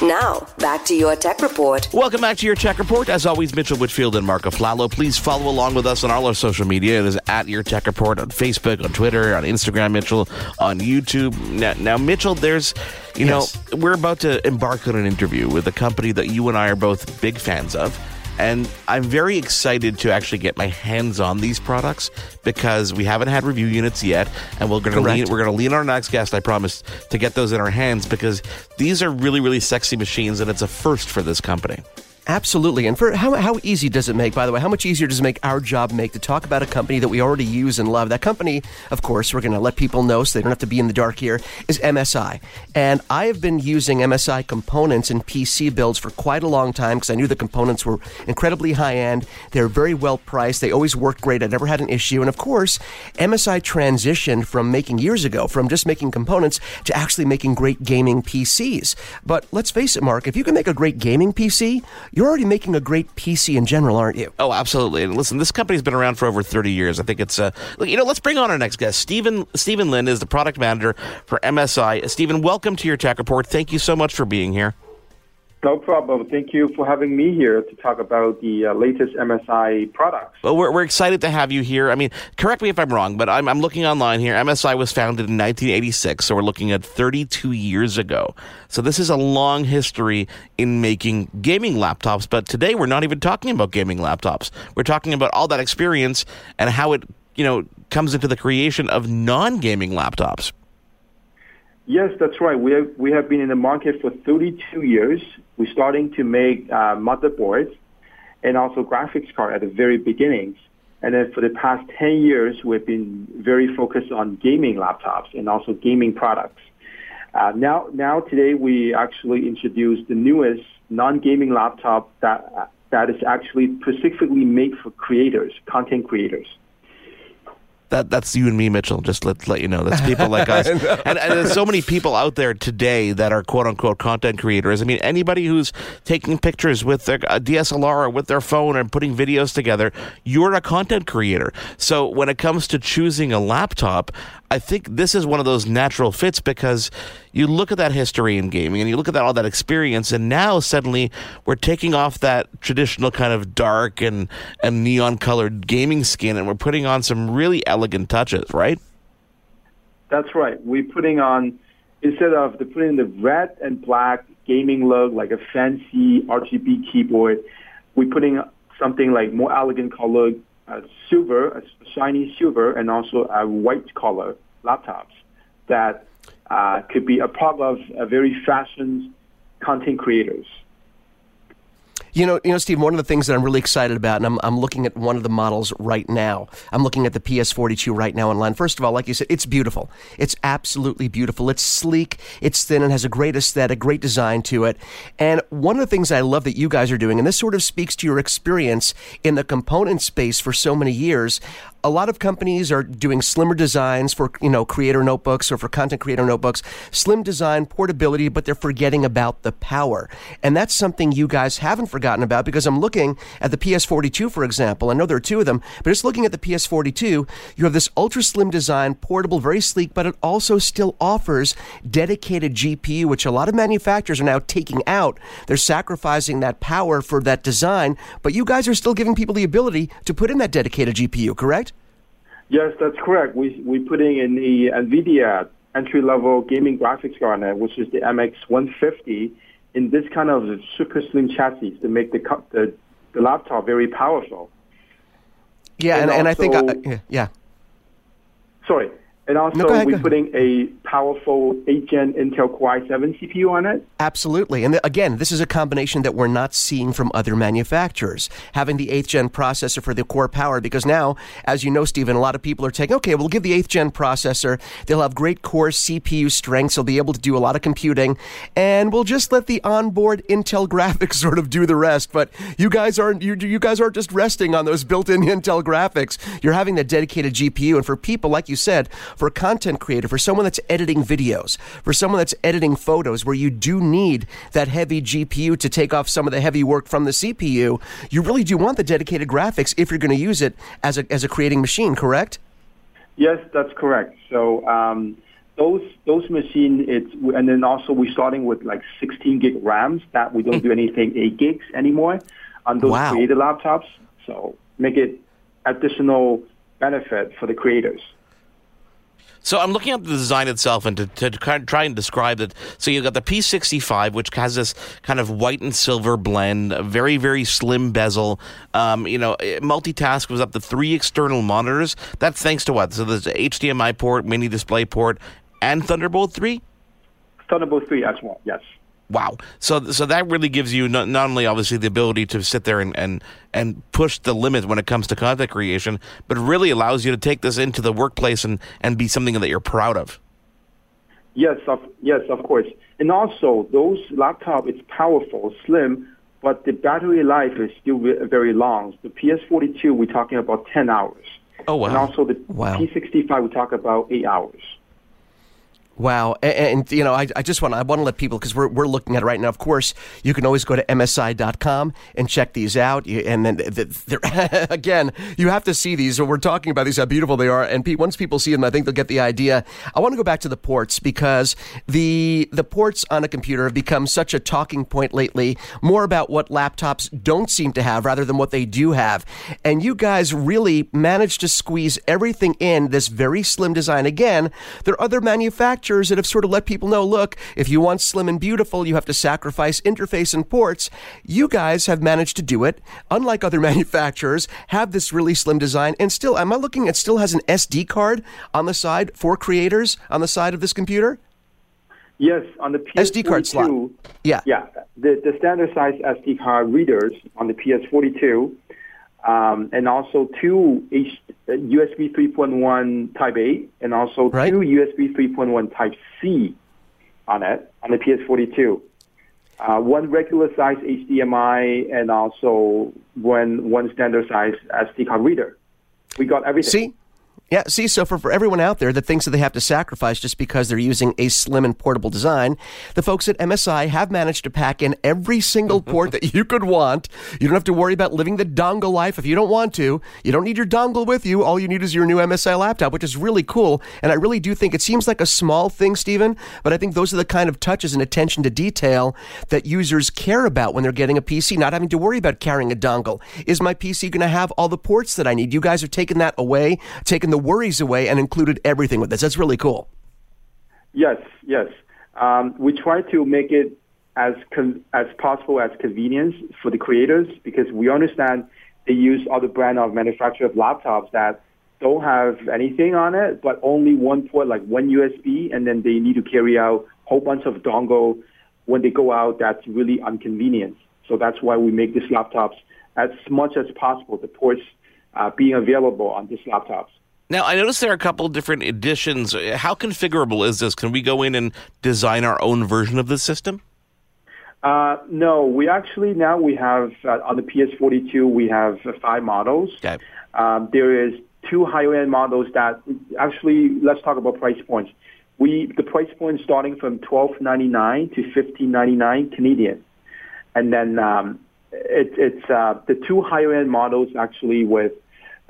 Now, back to your tech report. Welcome back to your tech report. As always, Mitchell Whitfield and Mark Aflalo. Please follow along with us on all our social media. It is at your tech report on Facebook, on Twitter, on Instagram, Mitchell, on YouTube. Now, now Mitchell, there's, you Yes. know, we're about to embark on an interview with a company that you and I are both big fans of. And I'm very excited to actually get my hands on these products because we haven't had review units yet, and we're going to lean, we're going to lean on our next guest. I promise to get those in our hands because these are really really sexy machines, and it's a first for this company. Absolutely. And for how, how easy does it make, by the way, how much easier does it make our job make to talk about a company that we already use and love? That company, of course, we're going to let people know so they don't have to be in the dark here, is MSI. And I have been using MSI components in PC builds for quite a long time because I knew the components were incredibly high end. They're very well priced. They always worked great. I never had an issue. And of course, MSI transitioned from making years ago, from just making components to actually making great gaming PCs. But let's face it, Mark, if you can make a great gaming PC, you're already making a great PC in general, aren't you? Oh, absolutely. And listen, this company's been around for over 30 years. I think it's, uh, you know, let's bring on our next guest. Stephen, Stephen Lim is the product manager for MSI. Stephen, welcome to your tech report. Thank you so much for being here. No problem. Thank you for having me here to talk about the uh, latest MSI products. Well, we're, we're excited to have you here. I mean, correct me if I'm wrong, but I'm, I'm looking online here. MSI was founded in 1986, so we're looking at 32 years ago. So this is a long history in making gaming laptops, but today we're not even talking about gaming laptops. We're talking about all that experience and how it, you know, comes into the creation of non-gaming laptops. Yes, that's right. We have, we have been in the market for 32 years. We're starting to make uh, motherboards and also graphics card at the very beginnings. And then for the past 10 years, we've been very focused on gaming laptops and also gaming products. Uh, now, now today we actually introduced the newest non-gaming laptop that that is actually specifically made for creators, content creators. That that's you and me, Mitchell. Just let let you know that's people like us, and, and there's so many people out there today that are quote unquote content creators. I mean, anybody who's taking pictures with their uh, DSLR or with their phone and putting videos together, you're a content creator. So when it comes to choosing a laptop, I think this is one of those natural fits because you look at that history in gaming and you look at that all that experience, and now suddenly we're taking off that traditional kind of dark and and neon colored gaming skin, and we're putting on some really elegant touches, right? That's right. We're putting on instead of the putting the red and black gaming look like a fancy RGB keyboard, we're putting something like more elegant color, uh, silver, a shiny silver, and also a white color laptops that uh, could be a part of a very fashion content creators. You know, you know, Steve. One of the things that I'm really excited about, and I'm, I'm looking at one of the models right now. I'm looking at the PS42 right now online. First of all, like you said, it's beautiful. It's absolutely beautiful. It's sleek. It's thin and has a great aesthetic, great design to it. And one of the things I love that you guys are doing, and this sort of speaks to your experience in the component space for so many years. A lot of companies are doing slimmer designs for you know creator notebooks or for content creator notebooks, slim design, portability, but they're forgetting about the power. And that's something you guys haven't forgotten about because I'm looking at the PS42, for example. I know there are two of them, but just looking at the PS42, you have this ultra slim design, portable, very sleek, but it also still offers dedicated GPU, which a lot of manufacturers are now taking out. They're sacrificing that power for that design, but you guys are still giving people the ability to put in that dedicated GPU, correct? Yes, that's correct. We we're putting in the NVIDIA entry-level gaming graphics card, which is the MX 150, in this kind of super slim chassis to make the the, the laptop very powerful. Yeah, and, And and, I think, I, yeah, yeah. Sorry. And also, No, ahead, we're putting a powerful 8-gen Intel Core i7 CPU on it. Absolutely. And again, this is a combination that we're not seeing from other manufacturers. Having the 8th gen processor for the core power, because now, as you know, Stephen, a lot of people are taking, okay, we'll give the 8th gen processor. They'll have great core CPU strengths. They'll be able to do a lot of computing. And we'll just let the onboard Intel graphics sort of do the rest. But you guys aren't, you, you guys aren't just resting on those built in Intel graphics. You're having that dedicated GPU. And for people, like you said, for a content creator, for someone that's editing videos, for someone that's editing photos, where you do need that heavy GPU to take off some of the heavy work from the CPU, you really do want the dedicated graphics if you're going to use it as a, as a creating machine, correct? Yes, that's correct. So um, those those machine, it's and then also we're starting with like 16 gig RAMs that we don't do anything 8 gigs anymore on those Wow. creator laptops. So make it additional benefit for the creators. So I'm looking at the design itself and to, to try and describe it. So you've got the P65, which has this kind of white and silver blend, very, very slim bezel. Um, you know, multitask was up to three external monitors. That's thanks to what? So there's HDMI port, mini display port, and Thunderbolt 3? Thunderbolt 3 as well. Yes. Wow. So so that really gives you not, not only obviously the ability to sit there and, and and push the limit when it comes to content creation, but really allows you to take this into the workplace and, and be something that you're proud of. Yes, of, yes, of course. And also, those laptop it's powerful, slim, but the battery life is still very long. The PS42, we're talking about 10 hours. Oh, wow. And also the Wow. P65, we talk about 8 hours. Wow, and, and you know, I, I just want I want to let people because we're we're looking at it right now. Of course, you can always go to msi.com and check these out. You, and then again, you have to see these. We're talking about these, how beautiful they are. And pe- once people see them, I think they'll get the idea. I want to go back to the ports because the the ports on a computer have become such a talking point lately. More about what laptops don't seem to have rather than what they do have. And you guys really managed to squeeze everything in this very slim design. Again, there are other manufacturers that have sort of let people know, look, if you want slim and beautiful, you have to sacrifice interface and ports. You guys have managed to do it. Unlike other manufacturers, have this really slim design and still, am I looking? It still has an SD card on the side for creators on the side of this computer. Yes, on the PS42, SD card slot. Yeah. Yeah, the, the standard size SD card readers on the PS42, um, and also two H, uh, USB 3.1 Type A, and also Right. two USB 3.1 Type C on it on the PS42. Uh, one regular size HDMI, and also one one standard size SD card reader. We got everything. See? Yeah, see, so for, for everyone out there that thinks that they have to sacrifice just because they're using a slim and portable design, the folks at MSI have managed to pack in every single port that you could want. You don't have to worry about living the dongle life if you don't want to. You don't need your dongle with you. All you need is your new MSI laptop, which is really cool. And I really do think it seems like a small thing, Stephen, but I think those are the kind of touches and attention to detail that users care about when they're getting a PC, not having to worry about carrying a dongle. Is my PC going to have all the ports that I need? You guys have taken that away, taken the worries away, and included everything with this. That's really cool. Yes, yes. Um, we try to make it as con- as possible as convenience for the creators because we understand they use other brand of manufacturer of laptops that don't have anything on it, but only one port, like one USB, and then they need to carry out a whole bunch of dongle when they go out. That's really inconvenient. So that's why we make these laptops as much as possible, the ports uh, being available on these laptops. Now, I noticed there are a couple of different editions. How configurable is this? Can we go in and design our own version of the system? Uh, no, we actually now we have uh, on the PS42 we have uh, five models. Okay. Um, there is two higher end models that actually let's talk about price points. We the price point starting from twelve ninety nine to fifteen ninety nine Canadian, and then um, it, it's uh, the two higher end models actually with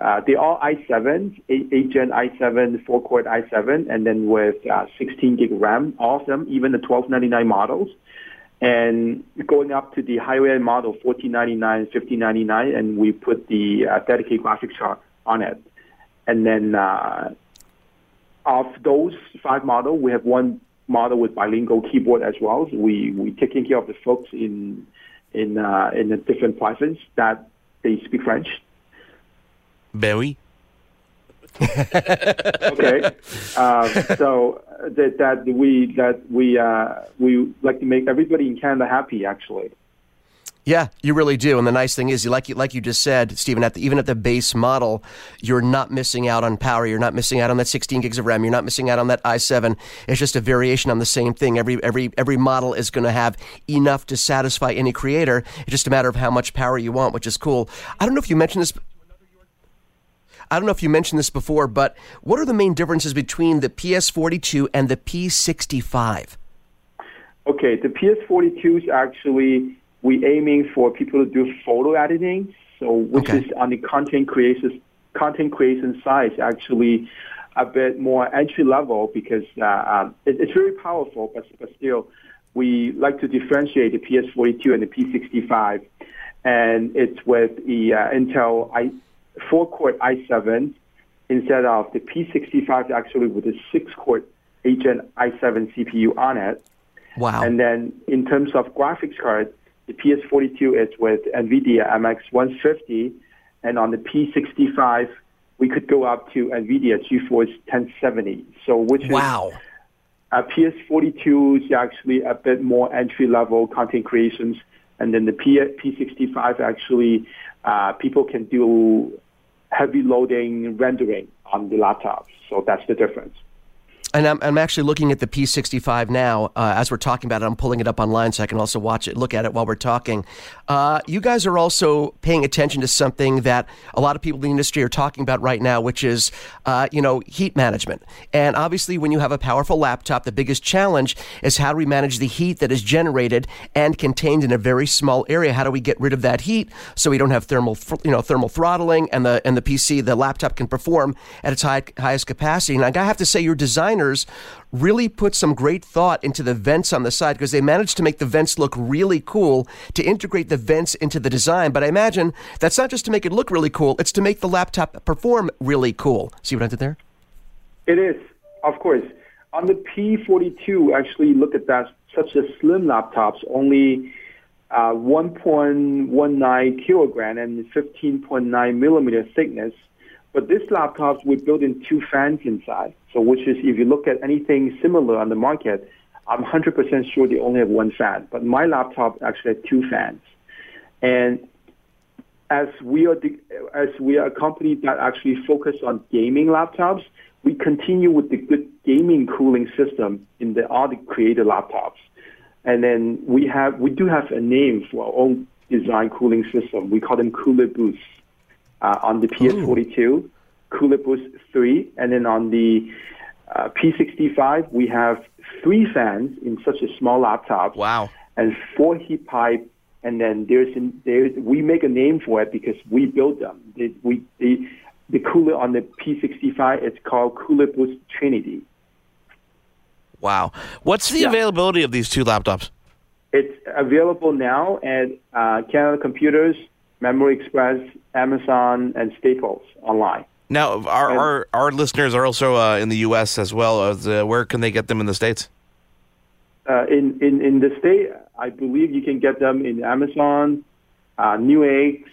uh, they're all i7, 8, 8 Gen i7, 4 core i7, and then with uh, 16 gig RAM, all of them, even the 1299 models and going up to the higher end model, 1499, 1599, and we put the uh, dedicated graphics card on it. And then uh, of those five models, we have one model with bilingual keyboard as well. So we we taking care of the folks in in uh, in the different provinces that they speak French. Ben oui. okay, um, so that that we that we uh, we like to make everybody in Canada happy. Actually, Yeah, you really do. And the nice thing is, like you like you just said, Stephen, at the, even at the base model, you're not missing out on power. You're not missing out on that 16 gigs of RAM. You're not missing out on that i7. It's just a variation on the same thing. Every every every model is going to have enough to satisfy any creator. It's just a matter of how much power you want, which is cool. I don't know if you mentioned this. I don't know if you mentioned this before, but what are the main differences between the PS42 and the P65? okay, the PS42 is actually we aiming for people to do photo editing. So which Okay. is on the content creation content creation side actually a bit more entry level because uh, um, it, it's very powerful, but, but still we like to differentiate the PS42 and the P65, and it's with the uh, Intel i four core i7 instead of the P65 actually with a six core 8 Gen i7 CPU on it. Wow. And then in terms of graphics card, the PS42 is with NVIDIA MX 150, and on the P65, we could go up to NVIDIA GeForce 1070. So which is wow. uh, PS42 is actually a bit more entry level content creations, and then the P- P65 actually uh, people can do heavy loading rendering on the laptops. So that's the difference. And I'm, I'm actually looking at the P65 now uh, as we're talking about it. I'm pulling it up online so I can also watch it, look at it while we're talking. Uh, you guys are also paying attention to something that a lot of people in the industry are talking about right now, which is, uh, you know, heat management. And obviously, when you have a powerful laptop, the biggest challenge is how do we manage the heat that is generated and contained in a very small area? How do we get rid of that heat so we don't have thermal, you know, thermal throttling and the and the PC, the laptop can perform at its high, highest capacity? And I have to say, your designers really put some great thought into the vents on the side because they managed to make the vents look really cool to integrate the vents into the design. But I imagine that's not just to make it look really cool; it's to make the laptop perform really cool. See what I did there? It is, of course. On the P42, actually, look at that. Such a slim laptops, only uh, 1.19 kilogram and 15.9 millimeter thickness. But this laptop we built in two fans inside. So, which is if you look at anything similar on the market, I'm 100% sure they only have one fan. But my laptop actually had two fans. And as we are the, as we are a company that actually focus on gaming laptops, we continue with the good gaming cooling system in the the creator laptops. And then we have we do have a name for our own design cooling system. We call them Cooler Boost uh, on the PS42, Cooler Boost 3, and then on the uh, P65 we have three fans in such a small laptop Wow. and four heat pipe. And then there's an, there's we make a name for it because we built them. The, we the the cooler on the P65 it's called Boost Trinity. Wow. What's the Yeah. availability of these two laptops? It's available now at uh, Canada Computers, Memory Express, Amazon, and Staples online. Now, our And- our, our listeners are also uh, in the U.S. as well. As, uh, where can they get them in the states? Uh, in, in in the state, I believe you can get them in Amazon, uh, Neweggs.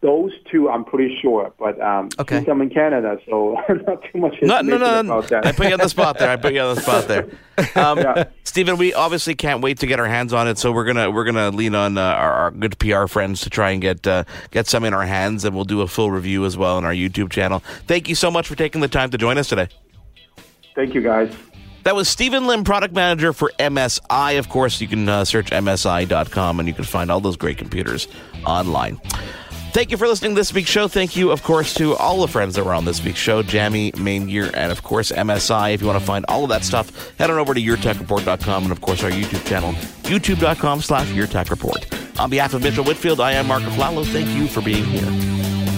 Those two, I'm pretty sure, but um, Okay. since I'm in Canada, so not too much No, no, no. about that. I put you on the spot there. I put you on the spot there. Um, Yeah. Stephen, we obviously can't wait to get our hands on it, so we're gonna we're gonna lean on uh, our, our good PR friends to try and get uh, get some in our hands, and we'll do a full review as well on our YouTube channel. Thank you so much for taking the time to join us today. Thank you, guys. That was Stephen Lim, product manager for MSI. Of course, you can uh, search MSI.com and you can find all those great computers online. Thank you for listening to this week's show. Thank you, of course, to all the friends that were on this week's show Jammy, Maingear, and of course, MSI. If you want to find all of that stuff, head on over to yourtechreport.com and, of course, our YouTube channel, youtube.com slash yourtechreport. On behalf of Mitchell Whitfield, I am Mark Aflalo. Thank you for being here.